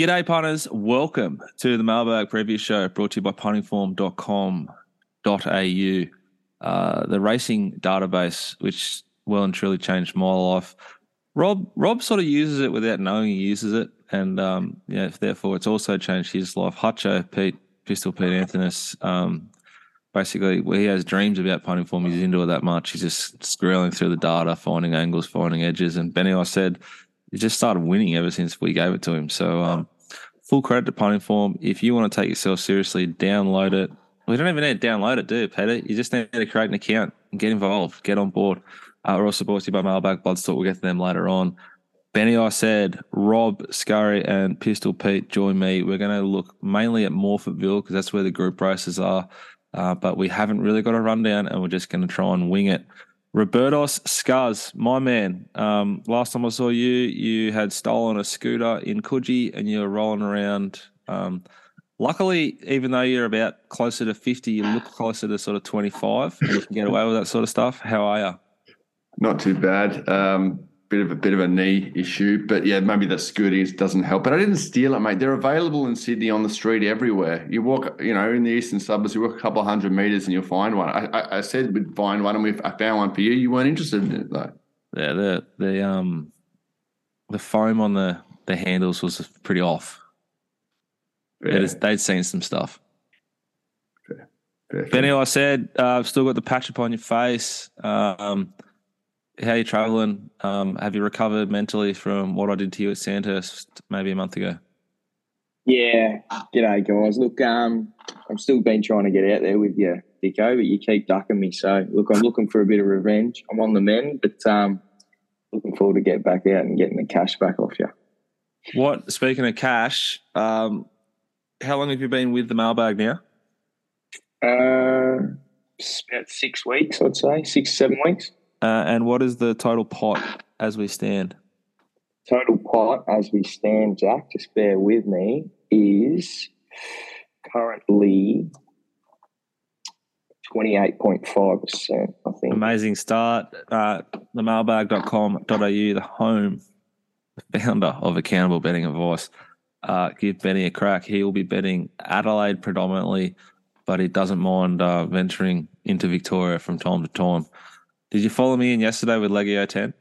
G'day, punters. Welcome to the Mailbag Preview Show brought to you by puntingform.com.au, uh, the racing database, which well and truly changed my life. Rob Rob sort of uses it without knowing he uses it, and um, yeah, therefore it's also changed his life. Hutcho, Pete, Pistol Pete Anthony, um, basically he has dreams about punting form. He's into it that much. He's just scrolling through the data, finding angles, finding edges. And Benny, Said he just started winning ever since we gave it to him. So um, full credit to punting form. If you want to take yourself seriously, download it. We don't even need to download it, do you, Peter? You just need to create an account and get involved, get on board. Uh, we're also brought to you by Mailbag Bloodstock. We'll get to them later on. Benny, Said, Rob, Scurry, and Pistol Pete join me. We're going to look mainly at Morphettville because that's where the group races are. Uh, but we haven't really got a rundown and we're just going to try and wing it. Robertos Scuzz, my man. Um, last time I saw you, you had stolen a scooter in Coogee and you were rolling around. Um, luckily, even though you're about closer to 50, you look closer to sort of 25 and you can get away with that sort of stuff. How are you? Not too bad. Um, bit of a bit of a knee issue, but yeah, maybe the scooties doesn't help. But I didn't steal it, mate. They're available in Sydney on the street everywhere. You walk, you know, in the eastern suburbs, you walk a couple of hundred meters and you'll find one. I, I, Said we'd find one, and we I found one for you. You weren't interested in it though. Yeah, the the um the foam on the the handles was pretty off. Yeah. They'd, they'd seen some stuff. Fair. Fair. Benny, I said, uh, I've still got the patch upon your face. Um, how are you traveling? Um, have you recovered mentally from what I did to you at Sandhurst maybe a month ago? Yeah, g'day guys. Look, um, I'm still been trying to get out there with you, Dico, but you keep ducking me. So look, I'm looking for a bit of revenge. I'm on the mend, but um, looking forward to get back out and getting the cash back off you. What? Speaking of cash, um, how long have you been with the mailbag now? Uh, about six weeks, I'd say, six seven weeks. Uh, and what is the total pot as we stand? Total pot as we stand, Jack, just bear with me, is currently 28.5%, I think. Amazing start. Uh, themailbag.com.au, the home, the founder of Accountable Betting Advice. Uh, give Benny a crack. He will be betting Adelaide predominantly, but he doesn't mind uh, venturing into Victoria from time to time. Did you follow me in yesterday with Legio 10?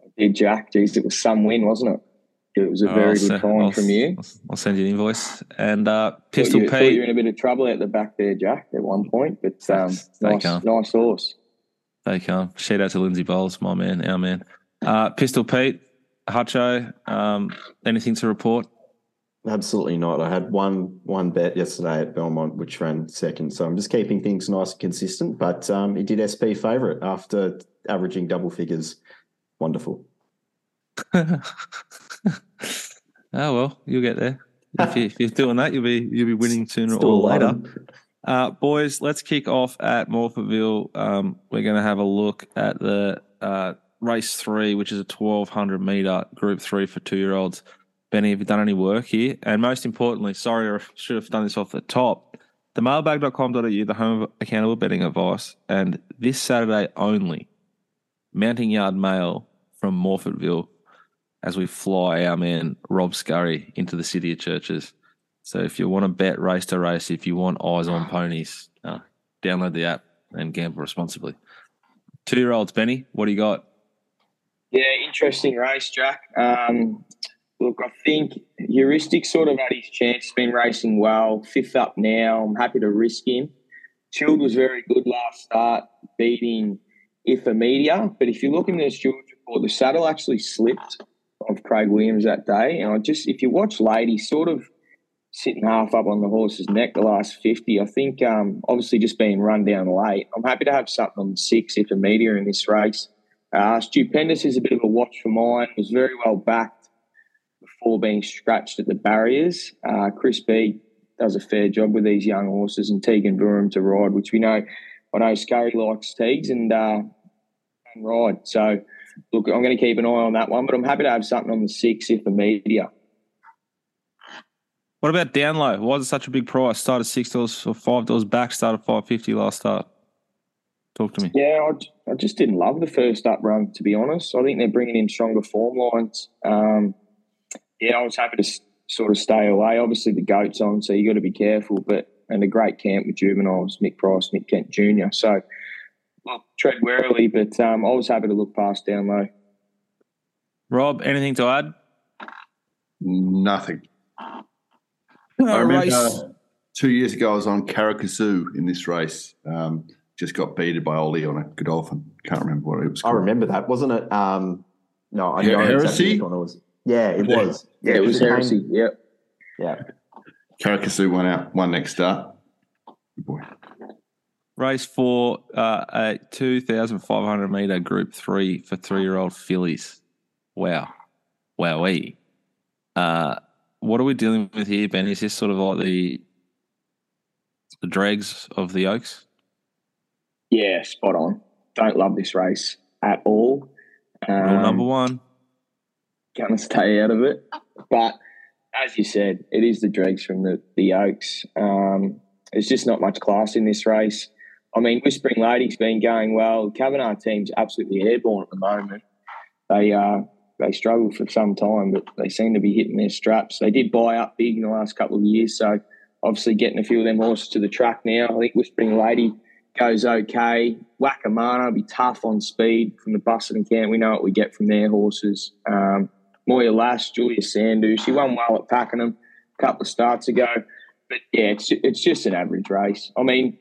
I did, Jack. Jeez, it was some win, wasn't it? It was a very I'll good find from you. I'll send you an invoice. And uh, Pistol Pete. Thought you were in a bit of trouble at the back there, Jack, at one point. But um, nice, nice horse. They come. Shout out to Lindsay Bowles, my man, our man. Uh, Pistol Pete, Hutcho, um, anything to report? Absolutely not. I had one one bet yesterday at Belmont, which ran second. So I'm just keeping things nice and consistent. But um, it did SP favourite after averaging double figures. Wonderful. oh well, you'll get there. If, you, if you're doing that, you'll be you'll be winning sooner Still or later. Uh, boys, let's kick off at Morphettville. Um, we're going to have a look at the uh, race three, which is a 1200 meter group three for two year olds. Benny, have you done any work here? And most importantly, sorry, I should have done this off the top. The mailbag.com.au, the home of accountable betting advice, and this Saturday only, Mounting Yard Mail from Morphettville as we fly our man Rob Scurry into the city of churches. So if you want to bet race to race, if you want eyes on ponies, uh, download the app and gamble responsibly. Two year olds, Benny, what do you got? Yeah, interesting race, Jack. Um, Look, I think Heuristic sort of had his chance. He's been racing well. Fifth up now. I'm happy to risk him. Chilled was very good last start, beating Ifamedia. But if you look in the stewards report, the saddle actually slipped of Craig Williams that day. And I just, if you watch Lady, sort of sitting half up on the horse's neck the last 50. I think um, obviously just being run down late. I'm happy to have something on six Ifamedia in this race. Uh, Stupendous is a bit of a watch for mine. Was very well backed before being scratched at the barriers. Uh, Chris B does a fair job with these young horses and Tegan Durham to ride, which we know, I know Scurry likes Teagues and, uh, and ride. So, look, I'm going to keep an eye on that one, but I'm happy to have something on the six if the media. What about down low? Why is it such a big price? Started six dollars or five dollars back. Started five fifty last start. Talk to me. Yeah, I, I, just didn't love the first up run to be honest. I think they're bringing in stronger form lines. Um, yeah, I was happy to sort of stay away. Obviously, the goat's on, so you got to be careful. But and a great camp with juveniles, Mick Price, Nick Kent Jr. So well, tread warily, but um, I was happy to look past down low. Rob, anything to add? Nothing. I Uh, remember race. two years ago I was on Caracasoo in this race. Um, just got beaten by Ollie on a Godolphin. Can't remember what it was I remember that, wasn't it? Um, no, I Yeah, know exactly Heresy? which one it was. Yeah, it Yeah. was. Yeah, it was came- heresy. Yep. Yeah, Caracasoo won out, one next start. Good boy. Race four, uh, a 2,500 meter group three for three year old fillies. Wow. Wowee. Uh, what are we dealing with here, Ben? Is this sort of like the the dregs of the Oaks? Yeah, spot on. Don't love this race at all. Rule Um, number one. Gonna stay out of it. But as you said, it is the dregs from the, the Oaks. Um, there's just not much class in this race. I mean, Whispering Lady's been going well. The Kavanagh team's absolutely airborne at the moment. They uh, they struggled for some time, but they seem to be hitting their straps. They did buy up big in the last couple of years, so obviously getting a few of them horses to the track now. I think Whispering Lady goes okay. Wackamana will be tough on speed from the Buston camp. We know what we get from their horses. Um, Moya Lass, Julia Sandu, she won well at Pakenham a couple of starts ago. But yeah, it's it's just an average race. I mean,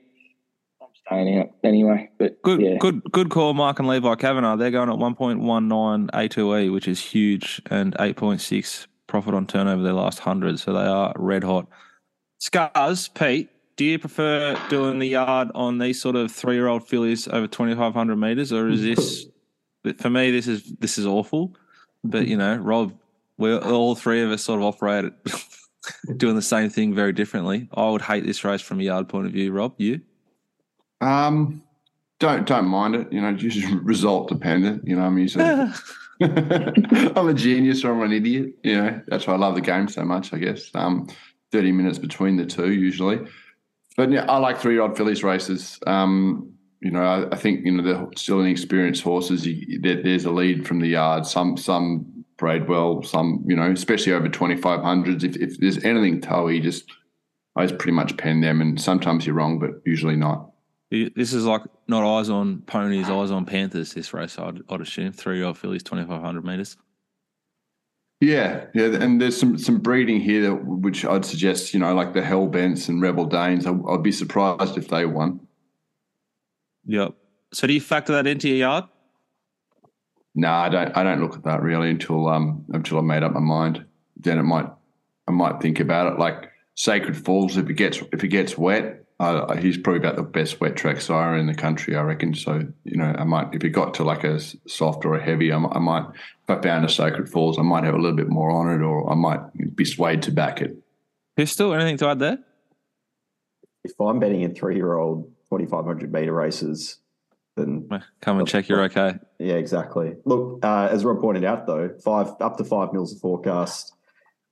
I'm staying out anyway. But Good, yeah, good, good call, Mark and Levi Kavanagh. They're going at 1.19 A2E, which is huge, and 8.6 profit on turnover their last hundred. So they are red hot. Scars, Pete, do you prefer doing the yard on these sort of three year old fillies over 2,500 meters, or is this, for me, this is this is awful. But you know, Rob, we all three of us sort of operate doing the same thing very differently. I would hate this race from a yard point of view. Rob, you? Um, don't don't mind it. You know, just result dependent. You know, I'm using. I'm a genius or I'm an idiot. You know, that's why I love the game so much. I guess. Um, thirty minutes between the two usually, but yeah, I like three-year-old fillies races. Um, you know, I, I think you know they're still inexperienced horses. You, there, there's a lead from the yard. Some some braid well. Some you know, especially over twenty five hundreds. If if there's anything toey, just I just pretty much pen them. And sometimes you're wrong, but usually not. This is like not eyes on ponies, eyes on Panthers. This race, I'd, I'd assume three year old fillies, twenty five hundred meters. Yeah, yeah, and there's some some breeding here that, which I'd suggest, you know, like the Hellbents and Rebel Danes. I, I'd be surprised if they won. Yep. So do you factor that into your yard? No, I don't. I don't look at that really until um until I made up my mind. Then it might I might think about it. Like Sacred Falls, if it gets if it gets wet, uh, he's probably about the best wet track sire in the country, I reckon. So you know, I might if it got to like a s- soft or a heavy, I, might- I might if I found a Sacred Falls, I might have a little bit more on it, or I might be swayed to back it. Pistol, anything to add there? if I'm betting a three-year-old 2,500 meter races, then Come and check you're okay. yeah, exactly. Look, uh, as Rob pointed out, though, five up to five mils of forecast,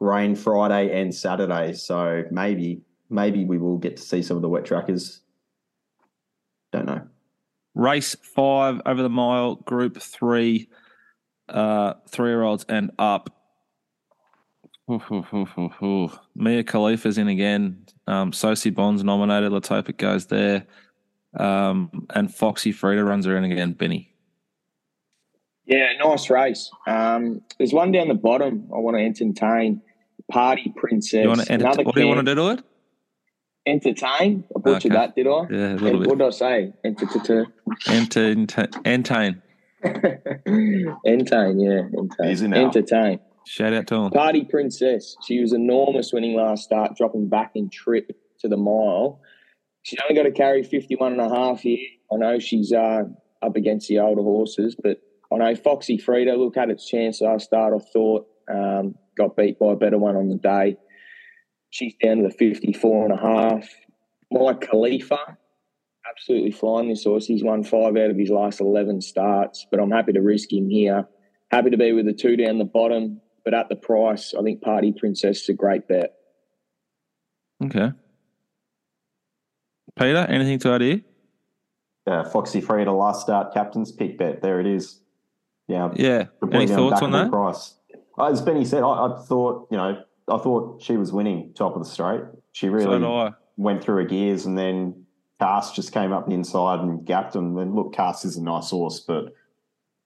rain Friday and Saturday. So maybe, maybe we will get to see some of the wet trackers. Don't know. Race five over the mile, group three, uh, three year olds and up. Ooh, ooh, ooh, ooh. Mia Khalifa's in again. Um, Sosie Bond's nominated. Latopic goes there. Um, and Foxy Frida runs around again. Benny. Yeah, nice race. Um, there's one down the bottom I want to entertain. Party Princess. You want to Another what do you want to do to it? Entertain? I butchered Okay. that, did I? Yeah, a little what bit. did I say? Entertain. Entertain. Entertain. Entertain, yeah. Entertain. Easy now. Entertain. Shout out to him. Party Princess. She was enormous winning last start, dropping back in trip to the mile. She's only got to carry 51 and a half here. I know she's uh, up against the older horses, but I know Foxy Frida, look, had its chance last start, I thought. Um, got beat by a better one on the day. She's down to the 54 and a half. Khalifa, absolutely flying this horse. He's won five out of his last 11 starts, but I'm happy to risk him here. Happy to be with the two down the bottom, but at the price, I think Party Princess is a great bet. Okay. Peter, anything to add here? Uh, Foxy Frida last start captain's pick bet. There it is. Yeah. Yeah. Any thoughts on that? Price. Uh, As Benny said, I, I thought you know I thought she was winning top of the straight. She really do I. went through her gears, and then Cast just came up the inside and gapped them. And look, Cast is a nice horse, but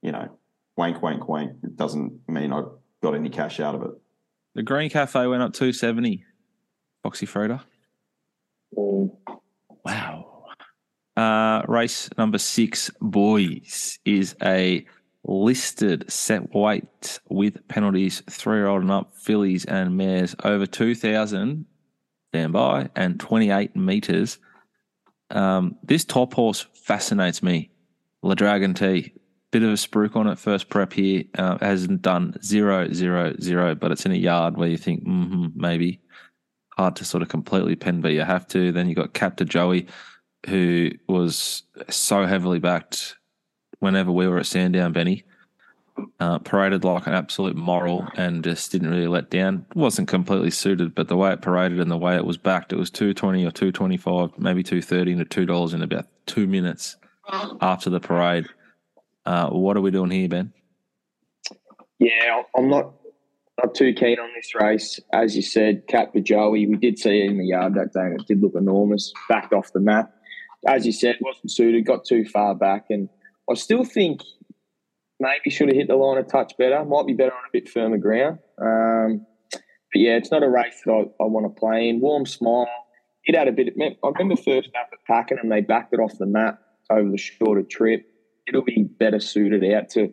you know, wank, wank, wank. It doesn't mean I got any cash out of it. The Green Cafe went up 270. Foxy Frida. Mm. Wow. Uh, race number six, boys, is a listed set weight with penalties, three year old and up, fillies and mares over 2,000, stand by, and 28 metres. Um, this top horse fascinates me. La Dragon T. Bit of a spruik on it, first prep here. Uh, hasn't done zero, zero, zero, but it's in a yard where you think, mm maybe. Hard to sort of completely pin, but you have to. Then you got Captain Joey, who was so heavily backed whenever we were at Sandown, Benny. Uh, paraded like an absolute moral and just didn't really let down. wasn't completely suited, but the way it paraded and the way it was backed, it was two twenty or two twenty five, maybe two thirty into two dollars in about two minutes after the parade. Uh, what are we doing here, Ben? Yeah, I'm not not too keen on this race. As you said, Cap for Joey, we did see it in the yard that day and it did look enormous, backed off the map. As you said, wasn't suited, got too far back. And I still think maybe should have hit the line a touch better. Might be better on a bit firmer ground. Um, but yeah, it's not a race that I, I want to play in. Warm smile. It had a bit. Of, I remember first up at Pakenham, they backed it off the map over the shorter trip. It'll be better suited out to a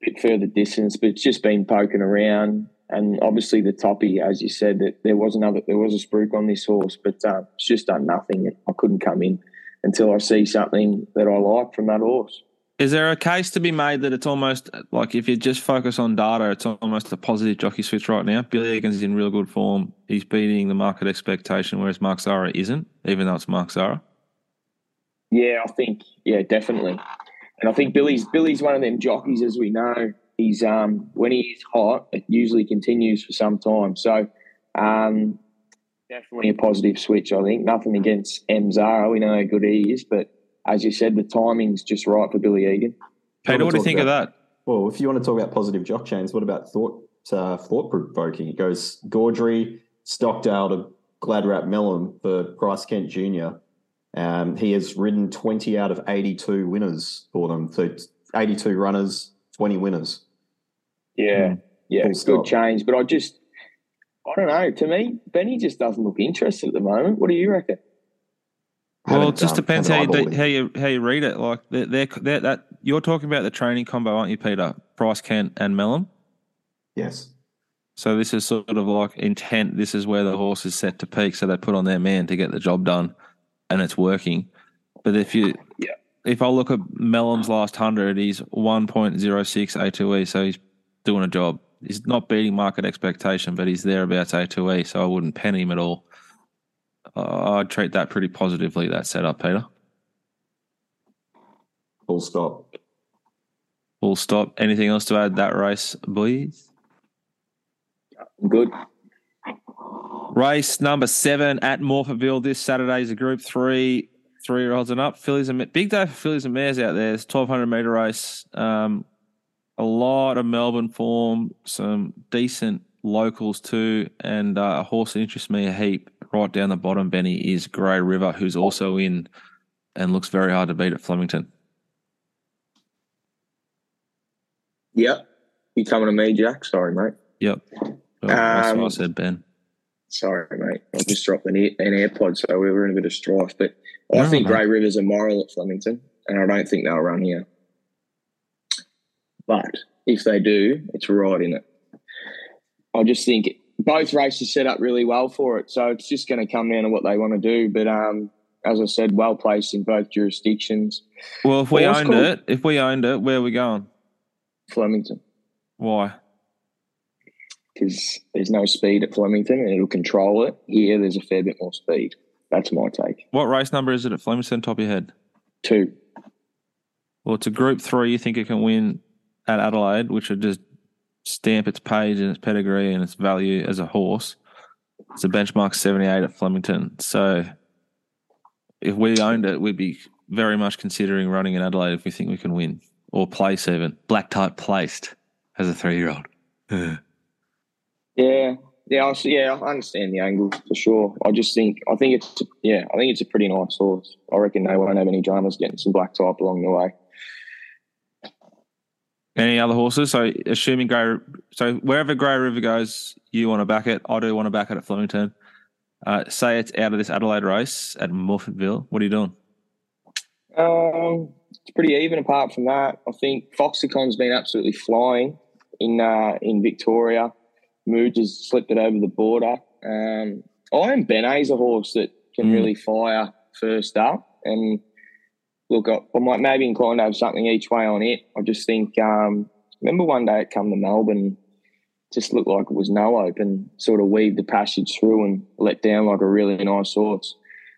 bit further distance, but it's just been poking around. And obviously the toppy, as you said, that there was another, there was a spruik on this horse, but um, it's just done nothing. I couldn't come in until I see something that I like from that horse. Is there a case to be made that it's almost like if you just focus on data, it's almost a positive jockey switch right now? Billy Egan's is in real good form. He's beating the market expectation, whereas Mark Zahra isn't, even though it's Mark Zahra. Yeah, I think yeah, definitely. And I think Billy's Billy's one of them jockeys, as we know. He's um when he's hot, it usually continues for some time. So um definitely a positive switch, I think. Nothing against M Zahra. We know how good he is, but as you said, the timing's just right for Billy Egan. Peter, what do you talk think of that? Well, if you want to talk about positive jock chains, what about thought uh, thought provoking? It goes Gaudry, Stockdale to Gladwrap Mellon for Price Kent Jr. Um, he has ridden 20 out of 82 winners for them. So 82 runners, 20 winners. Yeah, yeah, Full good stop. change. But I just, I don't know. To me, Benny just doesn't look interested at the moment. What do you reckon? Well, it just um, depends how you, do, how you how you read it. Like they're, they're, they're, that you're talking about the training combo, aren't you, Peter? Price Kent and Mellon. Yes. So this is sort of like intent. This is where the horse is set to peak. So they put on their man to get the job done, and it's working. But if you, Yeah. if I look at Mellon's last hundred, he's one point zero six A two E. So he's doing a job. He's not beating market expectation, but he's thereabouts A two E. So I wouldn't pen him at all. Uh, I'd treat that pretty positively. That setup, Peter. Full stop. Full stop. Anything else to add that race, boys? Good. Race number seven at Morphettville this Saturday is a Group Three, three year olds and up. Fillies and big day for fillies and mares out there. It's twelve hundred meter race. Um, a lot of Melbourne form, some decent locals too, and uh, a horse that interests me a heap. Right down the bottom, Benny is Grey River, who's also in and looks very hard to beat at Flemington. Yep. You coming to me, Jack? Sorry, mate. Yep, well, that's what I Um, said, Ben. Sorry, mate. I just dropped an, an AirPod, so we were in a bit of strife. But I think no. Grey Rivers are moral at Flemington, and I don't think they'll run here. But if they do, it's right in it. I just think both races set up really well for it, so it's just going to come down to what they want to do. But um, as I said, well placed in both jurisdictions. Well, if we Horse owned called- it, if we owned it, where are we going? Flemington, Why? because there's no speed at Flemington, and it'll control it. Here, there's a fair bit more speed. That's my take. What race number is it at Flemington? Top of your head. Two. Well, it's a Group Three. You think it can win at Adelaide, which would just stamp its page and its pedigree and its value as a horse. It's a benchmark seventy-eight at Flemington. So, if we owned it, we'd be very much considering running in Adelaide if we think we can win or place even black type placed as a three-year-old. Yeah, yeah, I yeah, I understand the angle for sure. I just think, I think it's, yeah, I think it's a pretty nice horse. I reckon they won't have any dramas getting some black type along the way. Any other horses? So assuming Grey, so wherever Grey River goes, you want to back it. I do want to back it at Flemington. Uh, say it's out of this Adelaide race at Morphettville. What are you doing? Um, it's pretty even. Apart from that, I think Foxicon's been absolutely flying in uh, in Victoria. Mood has slipped it over the border. Um, I am Benet's a horse that can Mm. really fire first up, and look, I, I might maybe inclined to have something each way on it. I just think. Um, remember one day it come to Melbourne, just looked like it was no open, sort of weaved the passage through and let down like a really nice horse.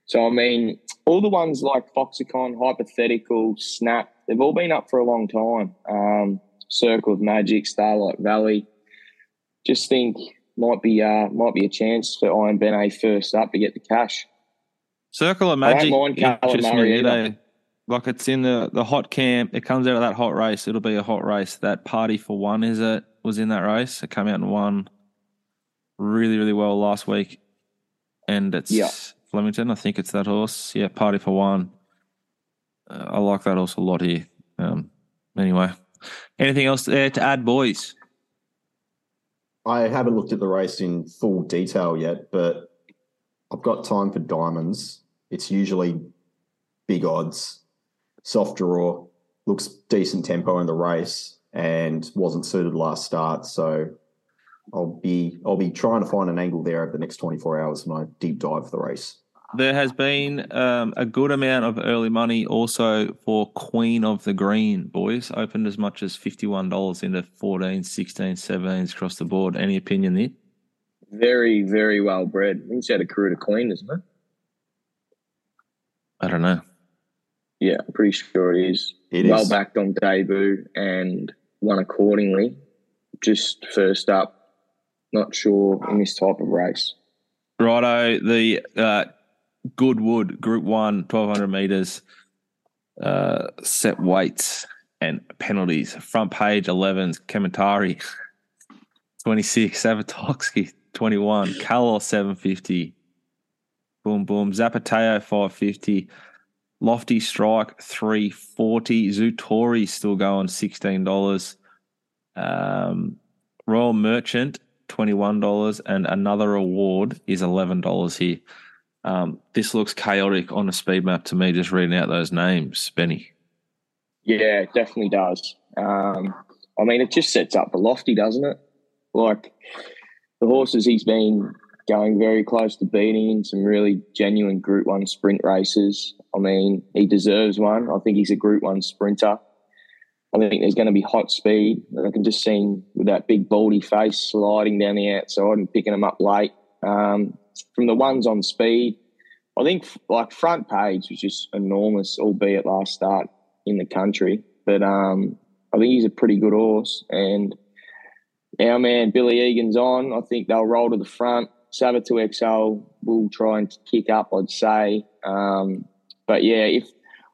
So I mean, all the ones like Foxicon, Hypothetical, Snap, they've all been up for a long time. Um, Circle of Magic, Starlight Valley. Just think might be uh, might be a chance for Iron Benet first up to get the cash. Circle of I don't Magic. mind Murray either. Like it's in the, the hot camp. It comes out of that hot race. It'll be a hot race. That party for one, is it? Was in that race. It came out and won really, really well last week. And it's Yeah. Flemington. I think it's that horse. Yeah, party for one. Uh, I like that horse a lot here. Um, anyway, anything else there to add, boys? I haven't looked at the race in full detail yet, but I've got time for diamonds. It's usually big odds, soft draw, looks decent tempo in the race, and wasn't suited last start. So I'll be I'll be trying to find an angle there over the next 24 hours when I deep dive the race. There has been um, a good amount of early money also for Queen of the Green, boys. Opened as much as $51 into 14, 16, 17s across the board. Any opinion there? Very, very well bred. I think it's a career to Queen, isn't it? I don't know. Yeah, I'm pretty sure it is. It is. well backed on debut and won accordingly. Just first up, not sure in this type of race. Righto, the uh, Goodwood Group 1, 1200 metres, uh, set weights and penalties. Front page 11s, Kementari, 26, Savatoxl, 21, Kalos, 750, boom, boom, Zapateo, 550, Lofty Strike, 340, Zutori still going, $16. Um, Royal Merchant, $21 and another award is $11 here. Um, this looks chaotic on a speed map to me, just reading out those names, Benny. Yeah, it definitely does. Um, I mean, it just sets up for Lofty, doesn't it? Like the horses he's been going very close to beating in some really genuine Group One sprint races. I mean, he deserves one. I think he's a Group One sprinter. I think there's going to be hot speed. I can just see him with that big baldy face sliding down the outside and picking him up late. Um, from the ones on speed, I think like front page was just enormous, albeit last start in the country. But um, I think he's a pretty good horse. And our man Billy Egan's on. I think they'll roll to the front. Savatoxl will try and kick up, I'd say. Um, but yeah, if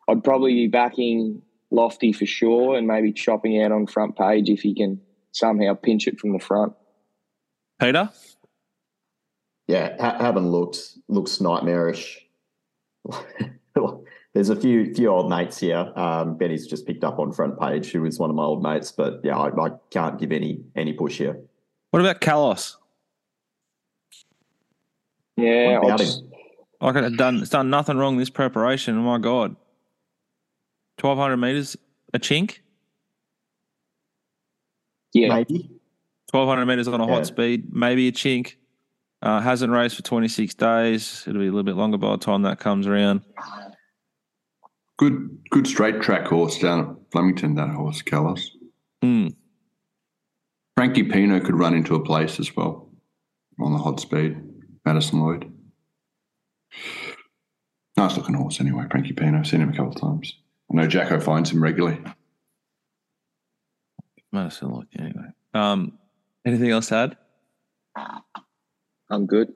I'd probably be backing Lofty for sure, and maybe chopping out on front page if he can somehow pinch it from the front. Peter? Yeah, ha- haven't looked. Looks nightmarish. There's a few few old mates here. Um, Benny's just picked up on front page, who is one of my old mates. But yeah, I, I can't give any any push here. What about Kalos? Yeah, I'll about just, him? Like it's done, it's done nothing wrong this preparation. Oh my god, twelve hundred meters, a chink, yeah, Maybe. twelve hundred meters on a Yeah. hot speed, maybe a chink. Uh, hasn't raced for twenty six days. It'll be a little bit longer by the time that comes around. Good, good straight track horse down at Flemington. That horse, Kalos. Hmm. Frankie Pino could run into a place as well on the hot speed. Madison Lloyd. Nice looking horse anyway, Frankie Pino. I've seen him a couple of times. I know Jacko finds him regularly. Madison look anyway. Um, anything else to add? I'm good.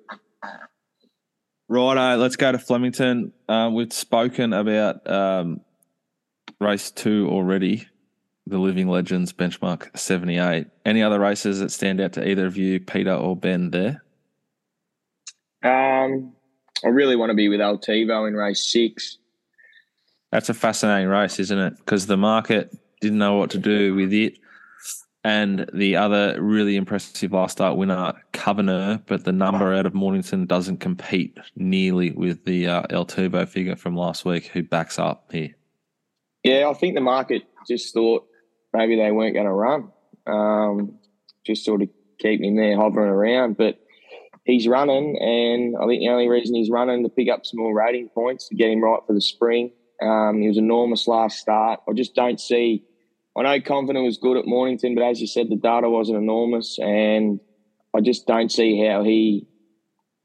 Righto, let's go to Flemington. Um, we've spoken about um, race two already, the Living Legends benchmark 78. Any other races that stand out to either of you, Peter or Ben, there? Um, I really want to be with Altivo in race six. That's a fascinating race, isn't it? Because the market didn't know what to do with it. And the other really impressive last start winner, Covenor, but the number out of Mornington doesn't compete nearly with the uh, El Turbo figure from last week, who backs up here. Yeah, I think the market just thought maybe they weren't going to run. Um, just sort of keeping him there hovering around. But he's running, and I think the only reason he's running to pick up some more rating points to get him right for the spring. Um, he was enormous last start. I just don't see. I know Confident was good at Mornington, but as you said, the data wasn't enormous, and I just don't see how he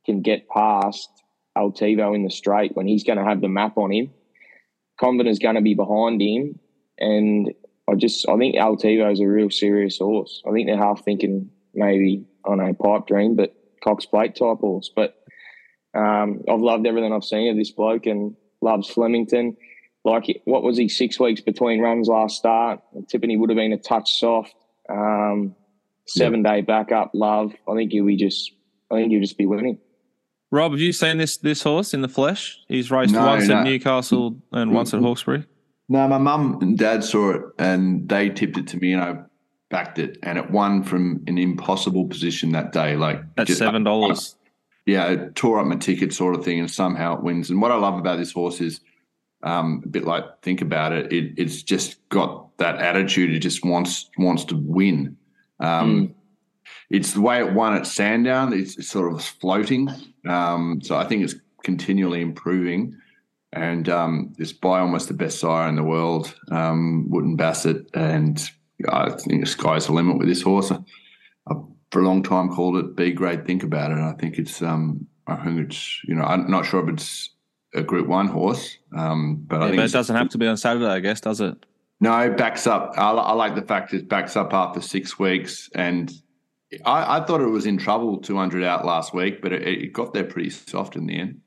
can get past Altivo in the straight when he's going to have the map on him. Confident is going to be behind him, and I just I think Altivo is a real serious horse. I think they're half thinking maybe I don't know pipe dream, but Cox Plate type horse. But um, I've loved everything I've seen of this bloke and loves Flemington. Like what was he six weeks between runs last start? Tiffany would have been a touch soft. Um, seven day backup, love. I think he'll be just. I think he'll just be winning. Rob, have you seen this this horse in the flesh? He's raced No, once no. at Newcastle and once at Hawkesbury. No, my mum and dad saw it and they tipped it to me and I backed it and it won from an impossible position that day. Like At just- seven dollars. yeah, it tore up my ticket sort of thing, and somehow it wins. And what I love about this horse is um, a bit like think about it, it it's just got that attitude. It just wants wants to win. Um, It's the way it won at Sandown. It's, it's sort of floating. Um, so I think it's continually improving. And um, it's by almost the best sire in the world, um, Wootton Bassett. And I think the sky's the limit with this horse. I've for a long time called it B grade. Think about it. And I think it's um I think it's you know I'm not sure if it's a Group One horse, um, but I think but it doesn't have to be on Saturday, I guess, does it? no it backs up. I, I like the fact it backs up after six weeks, and I, I thought it was in trouble 200 out last week, but it, it got there pretty soft in the end.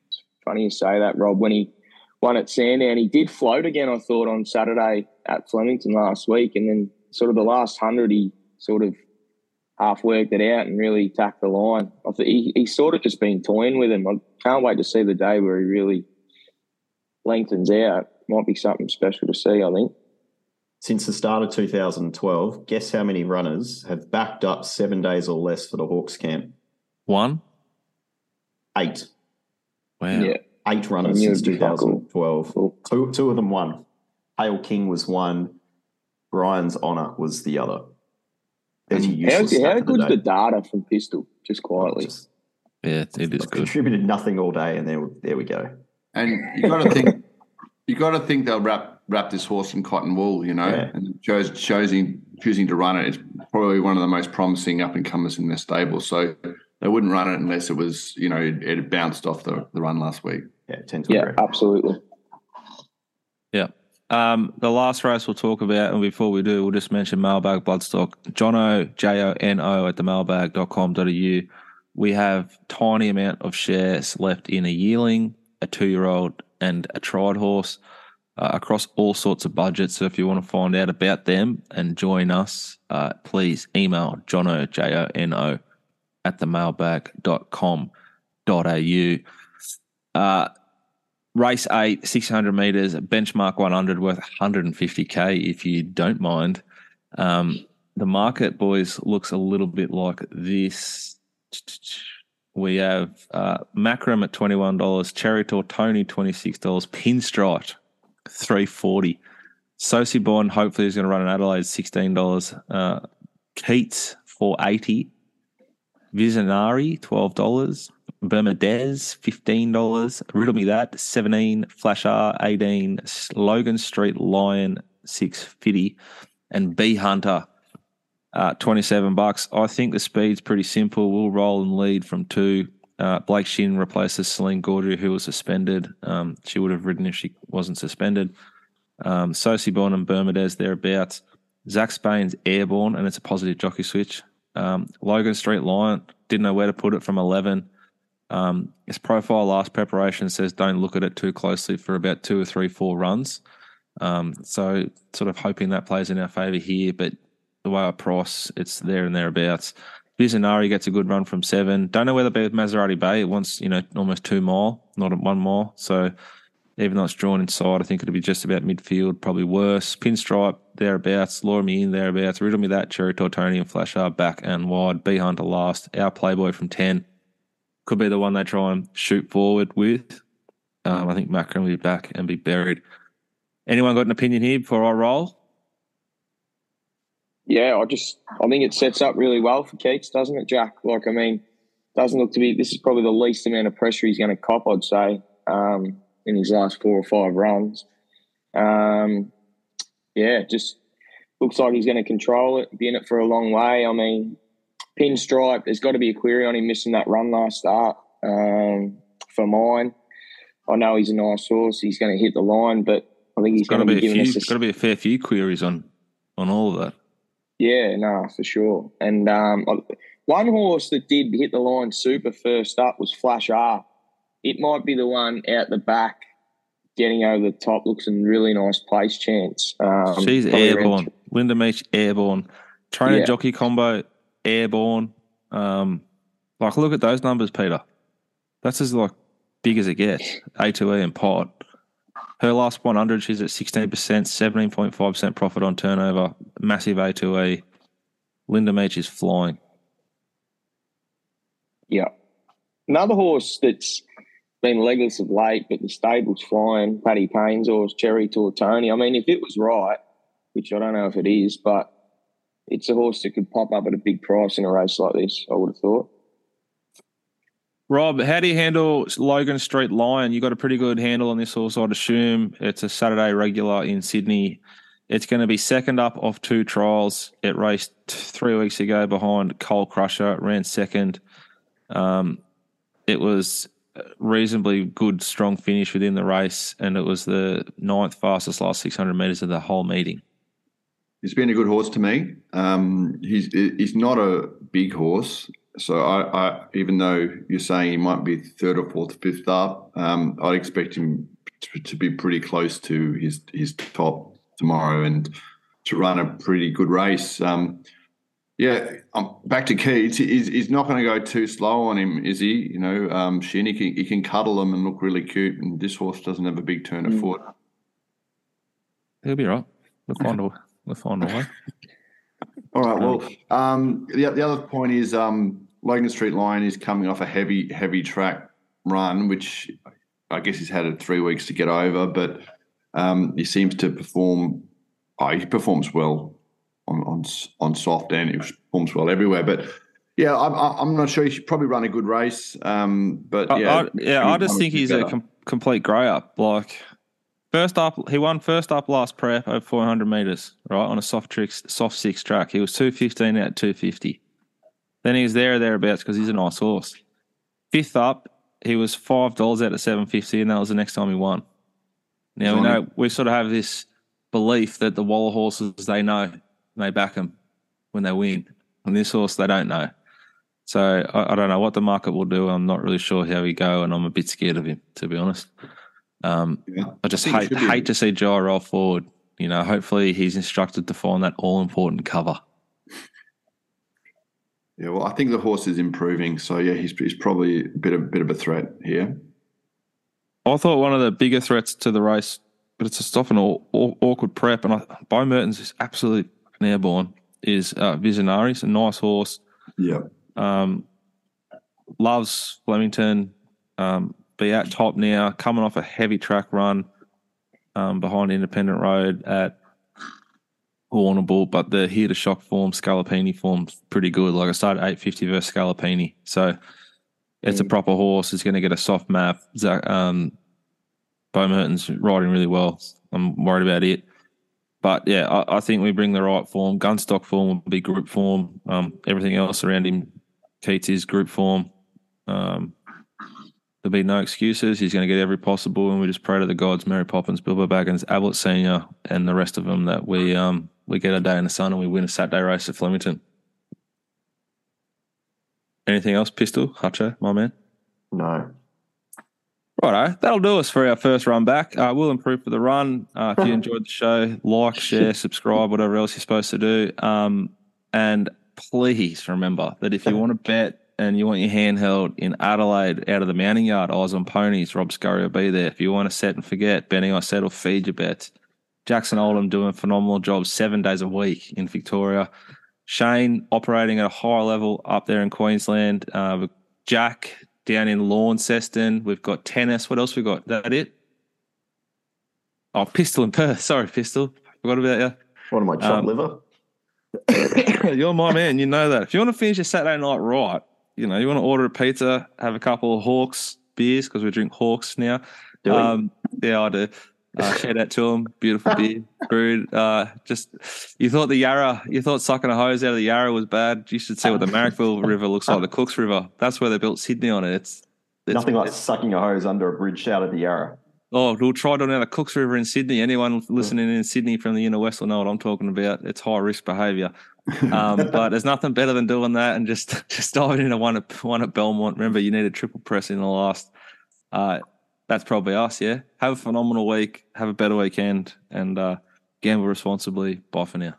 Funny you say that, Rob. When he won at Sandown, he did float again. I thought on Saturday at Flemington last week, and then sort of the last hundred, he sort of half worked it out and really tacked the line. I think he, he's sort of just been toying with him. I can't wait to see the day where he really lengthens out. Might be something special to see. I think. Since the start of 2012, guess how many runners have backed up seven days or less for the Hawkes camp? One. Eight. Wow. Yeah. Eight runners since it'd be fuck all. 2012. Cool. Two, two of them won. Hale King was one. Brian's Honour was the other. There's How's, how stat for good's day. the data from Pistol? Just quietly. Just Yeah, it is good. contributed nothing all day, and there, there we go. And you got to think, you got to think they'll wrap wrap this horse in cotton wool, you know, Yeah. and chose choosing choosing to run it. It's probably one of the most promising up and comers in their stable. So they wouldn't run it unless it was, you know, it, it bounced off the, the run last week. Yeah, tend to yeah, agree. absolutely. Um, the last race we'll talk about, and before we do, we'll just mention Mailbag Bloodstock. Jono, J O N O, at the mailbag.com.au. We have tiny amount of shares left in a yearling, a two year old, and a tried horse uh, across all sorts of budgets. So if you want to find out about them and join us, uh, please email Jono, J O N O, at the mailbag.com.au. Uh, race eight, 600 meters, benchmark 100 worth 150k if you don't mind. Um, the market, boys, looks a little bit like this. We have uh, Macram at $21, Cherry Tortoni $26, Pinstripe 340 Sosi Bond, hopefully, is going to run in Adelaide $16. Uh, Keats 480 Visionary $12. Bermudez, fifteen dollars. Riddle me that. Seventeen. Flash R, eighteen. Logan Street Lion, six fifty, and B Hunter, uh, twenty-seven bucks. I think the speed's pretty simple. We'll roll and lead from two. Uh, Blake Shin replaces Celine Gaudry, who was suspended. Um, she would have ridden if she wasn't suspended. Um, Sosi Bon and Bermudez thereabouts. Zach Spain's airborne, and it's a positive jockey switch. Um, Logan Street Lion didn't know where to put it from eleven. Um, his profile last preparation says don't look at it too closely for about two or three, four runs. Um, so sort of hoping that plays in our favour here, but the way I price, it's there and thereabouts. Visionari gets a good run from seven. Don't know whether be with Maserati Bay. It wants, you know, almost two mile, not one mile. So even though it's drawn inside, I think it'll be just about midfield, probably worse. Pinstripe, thereabouts. Laura Me in, thereabouts. Riddle Me That, Cherry Tortoni and Flasher back and wide. B Hunter last. Our Playboy from 10 could be the one they try and shoot forward with. Um, I think Macron will be back and be buried. Anyone got an opinion here before I roll? Yeah, I just I think it sets up really well for Keats, doesn't it, Jack? Like, I mean, doesn't look to be. This is probably the least amount of pressure he's going to cop, I'd say, um, in his last four or five runs. Um, yeah, just looks like he's going to control it, be in it for a long way. I mean, pinstripe. There's got to be a query on him missing that run last start. Um, for mine, I know he's a nice horse. He's going to hit the line, but I think he's going to be, giving few, us. A, got to be a fair few queries on on all of that. Yeah, no, for sure. And um, one horse that did hit the line super first up was Flash R. It might be the one out the back getting over the top. Looks in really nice place chance. Um, She's airborne. Linda Meech, airborne. Trainer Yeah. jockey combo, airborne. Um, like, look at those numbers, Peter. That's as like big as it gets. A to E and pot. Her last 100, she's at 16%, 17.5% profit on turnover, massive A to E. Linda Meech is flying. Yeah. Another horse that's been legless of late, but the stable's flying, Paddy Payne's horse, Cherry Tortoni. I mean, if it was right, which I don't know if it is, but it's a horse that could pop up at a big price in a race like this, I would have thought. Rob, how do you handle Logan Street Lion? You got a pretty good handle on this horse, I'd assume. It's a Saturday regular in Sydney. It's going to be second up off two trials. It raced three weeks ago behind Coal Crusher, ran second. Um, it was reasonably good, strong finish within the race, and it was the ninth fastest last 600 metres of the whole meeting. He's been a good horse to me. Um, he's he's not a big horse, so I, I even though you're saying he might be third or fourth, fifth up, um, I'd expect him to, to be pretty close to his his top tomorrow and to run a pretty good race. Um, yeah, um, back to Keats. He's, he's not going to go too slow on him, is he? You know, um, Shin, he can, he can cuddle him and look really cute, and this horse doesn't have a big turn of Mm. foot. He'll be right. We'll find a, find a way. All right. Well, um, the, the other point is um, Logan Street Lion is coming off a heavy, heavy track run, which I guess he's had it three weeks to get over, but um, he seems to perform. Oh, he performs well on on on soft and he performs well everywhere. But yeah, I'm I'm not sure. He should probably run a good race. Um, but yeah, I, yeah, I just think he's a com- complete grey up. Like first up, he won first up last prep over 400 meters, right on a soft tricks, soft six track. He was 215 out 250. Then he was there or thereabouts because he's a nice horse. Fifth up, he was five dollars out of 750, and that was the next time he won. Now we know we sort of have this belief that the Waller horses they know and they back them when they win. On this horse, they don't know. So I, I don't know what the market will do. I'm not really sure how he go, and I'm a bit scared of him to be honest. Um, Yeah. I just I hate hate to see Jai roll forward. You know, hopefully he's instructed to find that all important cover. Yeah, well, I think the horse is improving, so yeah, he's, he's probably a bit of bit of a threat here. I thought one of the bigger threats to the race, but it's just often an aw- awkward prep, and I, Beau Mertens is absolutely fucking airborne. Is uh, Visionary? He's a nice horse. Yeah, Um, loves Flemington. Um, be at top now, coming off a heavy track run um, behind Independent Road at Warrnambool, but the here to shock form, Scalapini form's pretty good. Like I started 850 versus Scalapini. So it's a proper horse. It's going to get a soft map. Zach, um, Beau Mertens riding really well. I'm worried about it. But yeah, I, I think we bring the right form. Gunstock form will be group form. Um, everything else around him, Keats is group form. Um, there'll be no excuses. He's going to get every possible, and we just pray to the gods, Mary Poppins, Bilbo Baggins, Ablett Senior, and the rest of them that we um we get a day in the sun and we win a Saturday race at Flemington. Anything else, Pistol, Hutcher, my man? No. Righto, that'll do us for our first run back. Uh, we'll improve for the run. Uh, if you enjoyed the show, like, share, subscribe, whatever else you're supposed to do. Um, and please remember that if you want to bet and you want your handheld in Adelaide out of the mounting yard, Oz on ponies, Rob Scurry will be there. If you want to set and forget, betting I said or feed your bets. Jackson Oldham doing a phenomenal job seven days a week in Victoria. Shane operating at a higher level up there in Queensland. Uh, Jack down in Launceston. We've got tennis. What else we got? That it? Oh, Pistol in Perth. Sorry, Pistol. Forgot about you. What am I, chopped Um, liver? You're my man. You know that. If you want to finish your Saturday night right, you know, you want to order a pizza, have a couple of Hawkes beers because we drink Hawkes now. Do we? Um, yeah, I do. Uh, shout out to them. Beautiful beer brewed. Uh, just you thought the Yarra, you thought sucking a hose out of the Yarra was bad. You should see what the Marrickville River looks like. The Cooks River. That's where they built Sydney on it. It's, it's Nothing like sucking a hose under a bridge out of the Yarra. Oh, we'll try on out of Cooks River in Sydney. Anyone listening in Sydney from the inner west will know what I'm talking about. It's high risk behaviour. Um, but there's nothing better than doing that and just just diving into one at one at Belmont. Remember, you need a triple press in the last. Uh, that's probably us. Yeah. Have a phenomenal week. Have a better weekend, and uh, gamble responsibly. Bye for now.